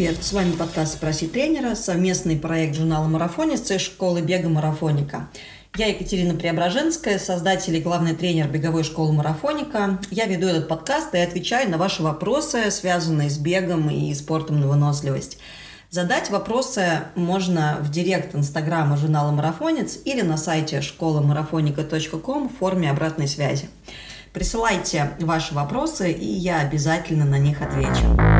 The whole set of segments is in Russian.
Привет, с вами подкаст «Спроси тренера», совместный проект журнала «Марафонец» и школы бега «Марафоника». Я Екатерина Преображенская, создатель и главный тренер беговой школы «Марафоника». Я веду этот подкаст и отвечаю на ваши вопросы, связанные с бегом и спортом на выносливость. Задать вопросы можно в директ инстаграма журнала «Марафонец» или на сайте школамарафоника.ком в форме обратной связи. Присылайте ваши вопросы, и я обязательно на них отвечу.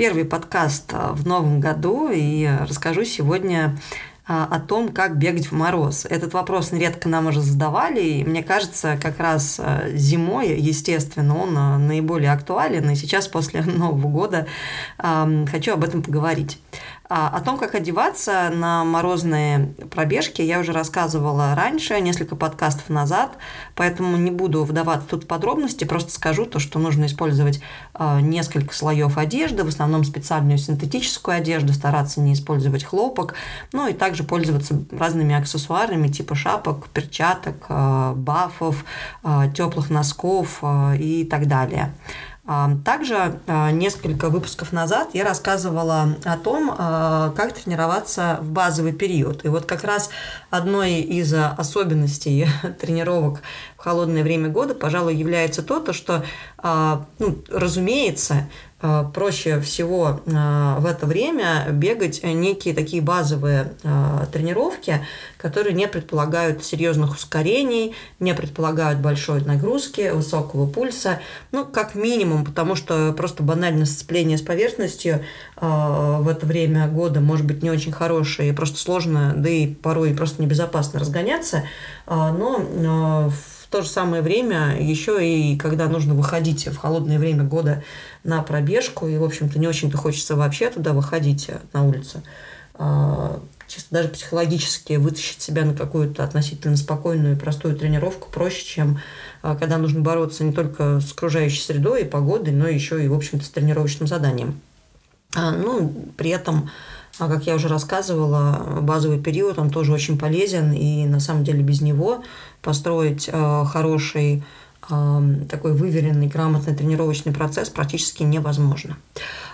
Первый подкаст а, в новом году, и расскажу сегодня а, о том, как бегать в мороз. Этот вопрос нередко нам уже задавали, и мне кажется, как раз а, зимой, естественно, он наиболее актуален, и сейчас после Нового года хочу об этом поговорить. А, о том, как одеваться на морозные пробежки, я уже рассказывала раньше, несколько подкастов назад, поэтому не буду вдаваться тут в подробности, просто скажу то, что нужно использовать а, несколько слоев одежды, в основном специальную синтетическую одежду, стараться не использовать хлопок, ну и также пользоваться разными аксессуарами типа шапок, перчаток, а, бафов, теплых носков и так далее. Также а, несколько выпусков назад я рассказывала о том, а, как тренироваться в базовый период. И вот как раз одной из особенностей тренировок в холодное время года, пожалуй, является то, что, а, ну, разумеется, проще всего э, в это время бегать некие такие базовые э, тренировки, которые не предполагают серьезных ускорений, не предполагают большой нагрузки, высокого пульса, ну, как минимум, потому что просто банальное сцепление с поверхностью в это время года может быть не очень хорошее и просто сложно, да и порой просто небезопасно разгоняться, но в то же самое время еще и когда нужно выходить в холодное время года на пробежку, и, в общем-то, не очень-то хочется вообще туда выходить э, на улицу, а, чисто даже психологически вытащить себя на какую-то относительно спокойную и простую тренировку проще, чем а, когда нужно бороться не только с окружающей средой и погодой, но еще и, в общем-то, с тренировочным заданием. А, ну, при этом а как я уже рассказывала, базовый период, он тоже очень полезен, и на самом деле без него построить э, хороший э, такой выверенный, грамотный тренировочный процесс практически невозможно.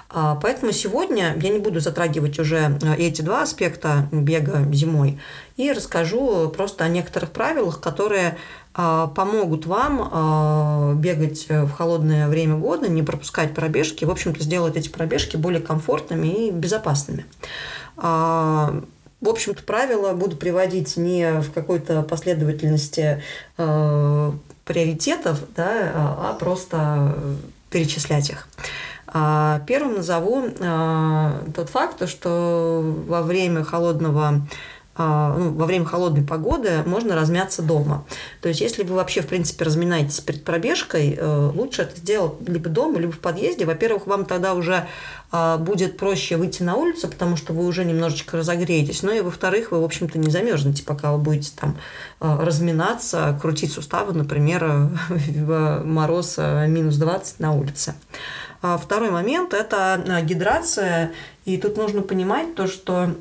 А, поэтому сегодня я не буду затрагивать уже э, эти два аспекта бега зимой и расскажу просто о некоторых правилах, которые а, помогут вам а, бегать в холодное время года, не пропускать пробежки, в общем-то, сделать эти пробежки более комфортными и безопасными. В общем-то, правила буду приводить не в какой-то последовательности приоритетов, да, а просто перечислять их. Первым назову тот факт, что во время холодного а, ну, во время холодной погоды можно размяться дома. То есть, если вы вообще, в принципе, разминаетесь перед пробежкой, э, лучше это сделать либо дома, либо в подъезде. Во-первых, вам тогда уже а, будет проще выйти на улицу, потому что вы уже немножечко разогреетесь. Ну и, во-вторых, вы, в общем-то, не замерзнете, пока вы будете там а, разминаться, крутить суставы, например, в мороз минус 20 на улице. Второй момент – это гидрация. И тут нужно понимать то, что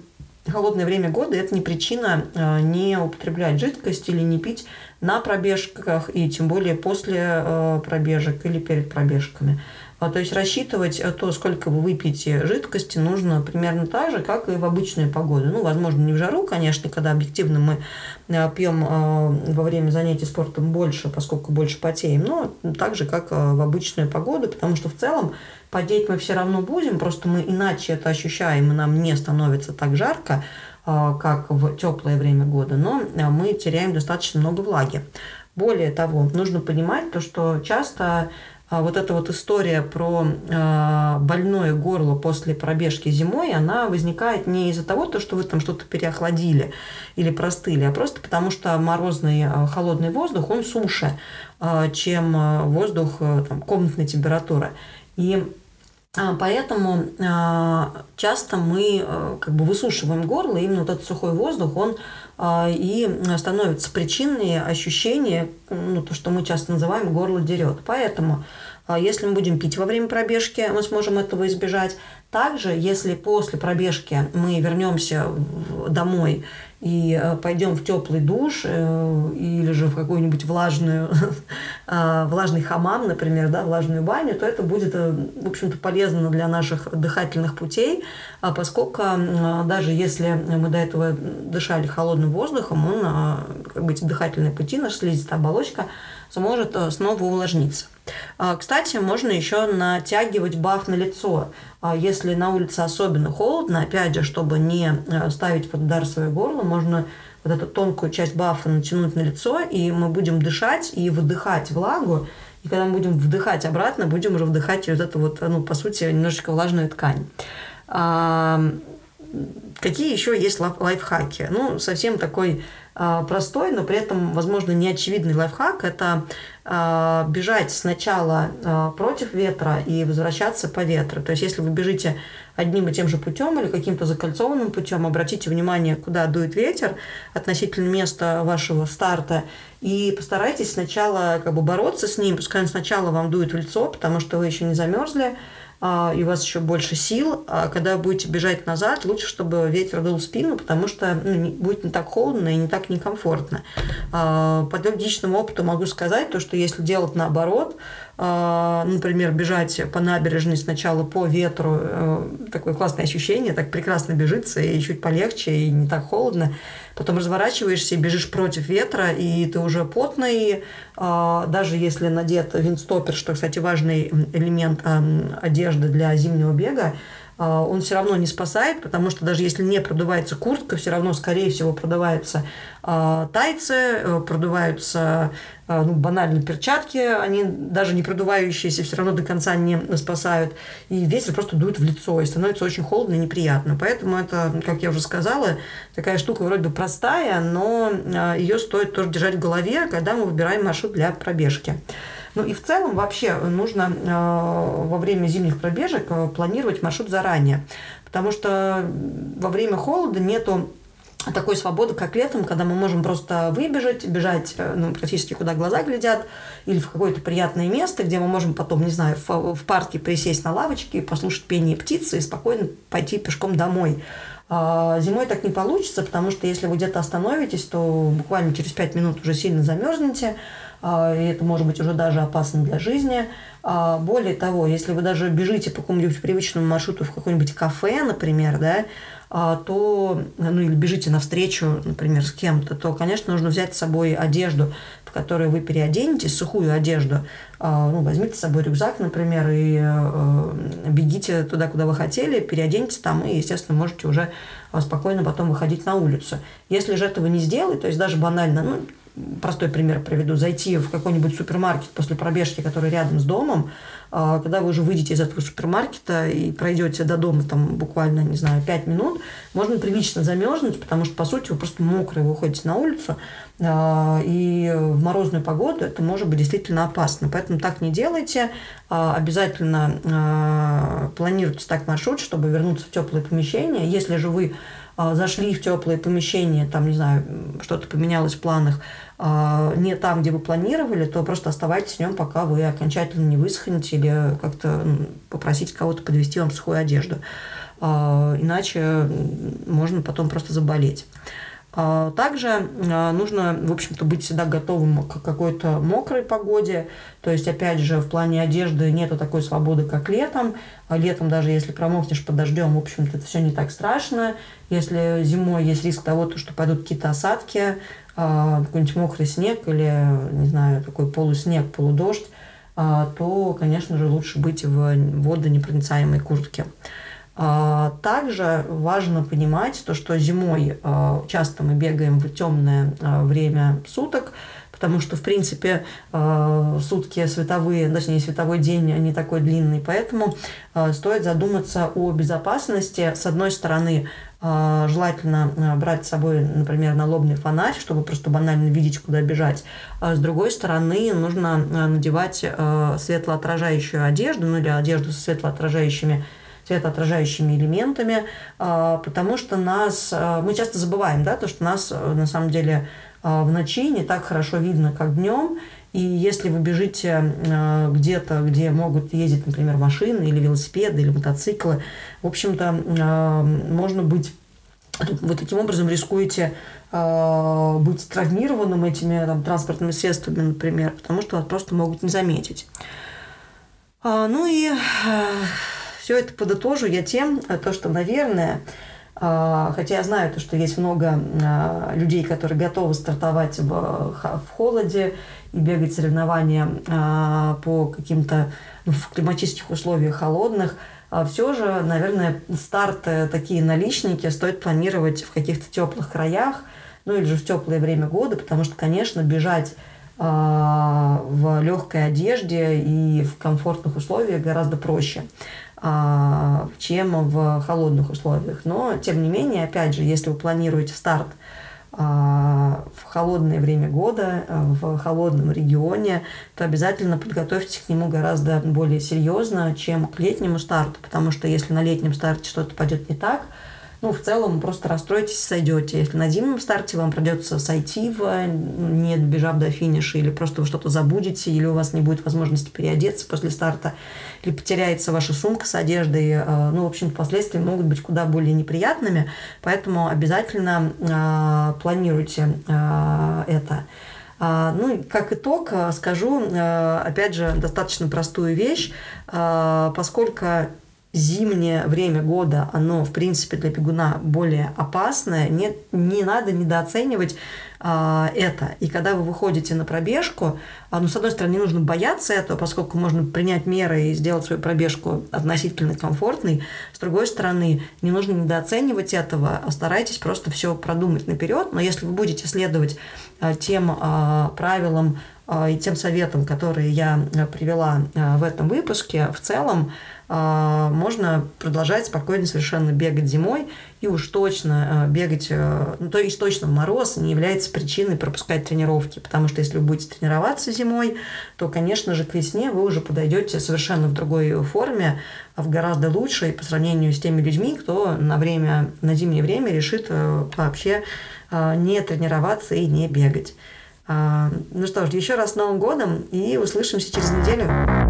холодное время года это не причина э, не употреблять жидкость или не пить на пробежках и тем более после э, пробежек или перед пробежками. А, то есть рассчитывать э, то, сколько вы выпьете жидкости, нужно примерно так же, как и в обычную погоду. Ну, возможно, не в жару, конечно, когда объективно мы пьем во время занятий спортом больше, поскольку больше потеем, но так же, как в обычную погоду, потому что в целом Потеть мы все равно будем, просто мы иначе это ощущаем, и нам не становится так жарко, как в теплое время года, но а, мы теряем достаточно много влаги. Более того, нужно понимать то, что часто а, вот эта вот история про больное горло после пробежки зимой, она возникает не из-за того, то, что вы там что-то переохладили или простыли, а просто потому что морозный холодный воздух, он суше, чем воздух там, комнатной температуры. И а, поэтому а, часто мы э, как бы высушиваем горло, именно вот этот сухой воздух, он а, и становится причиной ощущения, ну, то, что мы часто называем горло дерет. Поэтому Если мы будем пить во время пробежки, мы сможем этого избежать. Также, если после пробежки мы вернемся домой и э, пойдем в теплый душ э, или же в какую-нибудь влажную, влажный хамам, например, да, влажную баню, то это будет, в общем-то, полезно для наших дыхательных путей, а поскольку даже если мы до этого дышали холодным воздухом, он, как бы эти дыхательные пути, наша слизистая оболочка сможет снова увлажниться. А, кстати, можно еще натягивать баф на лицо. А, если на улице особенно холодно, опять же, чтобы не э, ставить под удар свое горло, можно вот эту тонкую часть бафа натянуть на лицо, и мы будем дышать и выдыхать влагу. И когда мы будем вдыхать обратно, будем уже вдыхать вот эту вот, ну, по сути, немножечко влажную ткань. А, какие еще есть лайфхаки? Ну, совсем такой а, простой, но при этом, возможно, неочевидный лайфхак – это бежать сначала а, против ветра и возвращаться по ветру. То есть, если вы бежите одним и тем же путем или каким-то закольцованным путем, обратите внимание, куда дует ветер относительно места вашего старта, и постарайтесь сначала как бы бороться с ним, пускай он сначала вам дует в лицо, потому что вы еще не замерзли, а, и у вас еще больше сил, а когда будете бежать назад, лучше, чтобы ветер дул в спину, потому что ну, будет не так холодно и не так некомфортно. А, по личному опыту могу сказать, то, что если делать наоборот, а, например, бежать по набережной сначала по ветру, э, такое классное ощущение, так прекрасно бежится и чуть полегче, и не так холодно. Потом разворачиваешься и бежишь против ветра, и ты уже потный, а, даже если надет винстопер, что, кстати, важный элемент одежды для зимнего бега, а, он все равно не спасает, потому что даже если не продувается куртка, все равно, скорее всего, продуваются а, тайцы, э, продуваются а, ну, банально перчатки, они даже не продувающиеся все равно до конца не спасают, и ветер просто дует в лицо, и становится очень холодно и неприятно. Поэтому это, как я уже сказала, такая штука вроде бы простая, но ее стоит тоже держать в голове, когда мы выбираем маршрут для пробежки. Ну и в целом вообще нужно э, во время зимних пробежек э, планировать маршрут заранее, потому что во время холода нету такой свободы, как летом, когда мы можем просто выбежать, бежать э, ну, практически куда глаза глядят, или в какое-то приятное место, где мы можем потом, не знаю, в, в парке присесть на лавочке, послушать пение птицы и спокойно пойти пешком домой. А зимой так не получится, потому что если вы где-то остановитесь, то буквально через 5 минут уже сильно замерзнете, и это может быть уже даже опасно для жизни. А, более того, если вы даже бежите по какому-нибудь привычному маршруту в какое-нибудь кафе, например, да, а, то, ну или бежите навстречу, например, с кем-то, то, конечно, нужно взять с собой одежду, в которой вы переоденетесь, сухую одежду. Ну, возьмите с собой рюкзак, например, и э, бегите туда, куда вы хотели, переоденьтесь там, и, естественно, можете уже спокойно потом выходить на улицу. Если же этого не сделать, то есть даже банально, ну, простой пример приведу, зайти в какой-нибудь супермаркет после пробежки, который рядом с домом, а, когда вы уже выйдете из этого супермаркета и пройдете до дома там буквально, не знаю, 5 минут, можно прилично замерзнуть, потому что, по сути, вы просто мокрые выходите на улицу, а, и в морозную погоду это может быть действительно опасно. Поэтому так не делайте. А, обязательно планируйте так маршрут, чтобы вернуться в теплое помещение. Если же вы зашли в теплое помещение, там, не знаю, что-то поменялось в планах, не там, где вы планировали, то просто оставайтесь в нем, пока вы окончательно не высохнете или как-то попросить кого-то подвести вам сухую одежду. А, иначе можно потом просто заболеть. А, также нужно, в общем-то, быть всегда готовым к какой-то мокрой погоде. То есть, опять же, в плане одежды нет такой свободы, как летом. Летом, даже если промокнешь под дождем, в общем-то, это все не так страшно. Если зимой есть риск того, что пойдут какие-то осадки, а, какой-нибудь мокрый снег или, не знаю, такой полуснег, полудождь, а, то, конечно же, лучше быть в водонепроницаемой куртке. А, также важно понимать то, что зимой часто мы бегаем в темное время суток, потому что, в принципе, сутки световые, точнее, световой день не такой длинный, поэтому стоит задуматься о безопасности. С одной стороны, а, желательно а, брать с собой, например, налобный фонарь, чтобы просто банально видеть, куда бежать. А с другой стороны, нужно надевать светлоотражающую одежду, ну или одежду со светлоотражающими светоотражающими элементами, потому что нас, мы часто забываем, да, то, что нас на самом деле в ночи не так хорошо видно, как днем, И если вы бежите э, где-то, где могут ездить, например, машины или велосипеды или мотоциклы, в общем-то, э, можно быть вы таким образом рискуете э, быть травмированным этими там, транспортными средствами, например, потому что вас просто могут не заметить. А, ну и э, все это подытожу я тем, то, что, наверное, а, хотя я знаю, то, что есть много а, людей, которые готовы стартовать в, холоде и бегать соревнования а, по каким-то ну, в климатических условиях холодных, все же, наверное, старт такие наличники стоит планировать в каких-то теплых краях, ну или же в теплое время года, потому что, конечно, бежать в легкой одежде и в комфортных условиях гораздо проще. А, чем в холодных условиях. Но, тем не менее, опять же, если вы планируете старт а, в холодное время года, а, в холодном регионе, то обязательно подготовьтесь к нему гораздо более серьезно, чем к летнему старту, потому что если на летнем старте что-то пойдет не так, ну, в целом просто расстроитесь, сойдете. Если на зимнем старте вам придется сойти, в, не добежав до финиша, или просто вы что-то забудете, или у вас не будет возможности переодеться после старта, или потеряется ваша сумка с одеждой, э, ну, в общем, последствия могут быть куда более неприятными, поэтому обязательно э, планируйте э, это. Ну, как итог скажу, опять же, достаточно простую вещь, поскольку зимнее время года, оно, в принципе, для бегуна более опасное, не, не надо недооценивать а, это. И когда вы выходите на пробежку, а, ну, с одной стороны, не нужно бояться этого, поскольку можно принять меры и сделать свою пробежку относительно комфортной. С другой стороны, не нужно недооценивать этого, а старайтесь просто все продумать наперед. Но если вы будете следовать а, тем а, правилам а, и тем советам, которые я привела а, в этом выпуске, в целом, а, можно продолжать спокойно совершенно бегать зимой и уж точно а, бегать, а, ну, то есть точно мороз не является причиной пропускать тренировки, потому что если вы будете тренироваться зимой, то, конечно же, к весне вы уже подойдете совершенно в другой форме, в гораздо лучшей по сравнению с теми людьми, кто на время, на зимнее время решит вообще не тренироваться и не бегать. Ну что ж, еще раз с Новым годом и услышимся через неделю.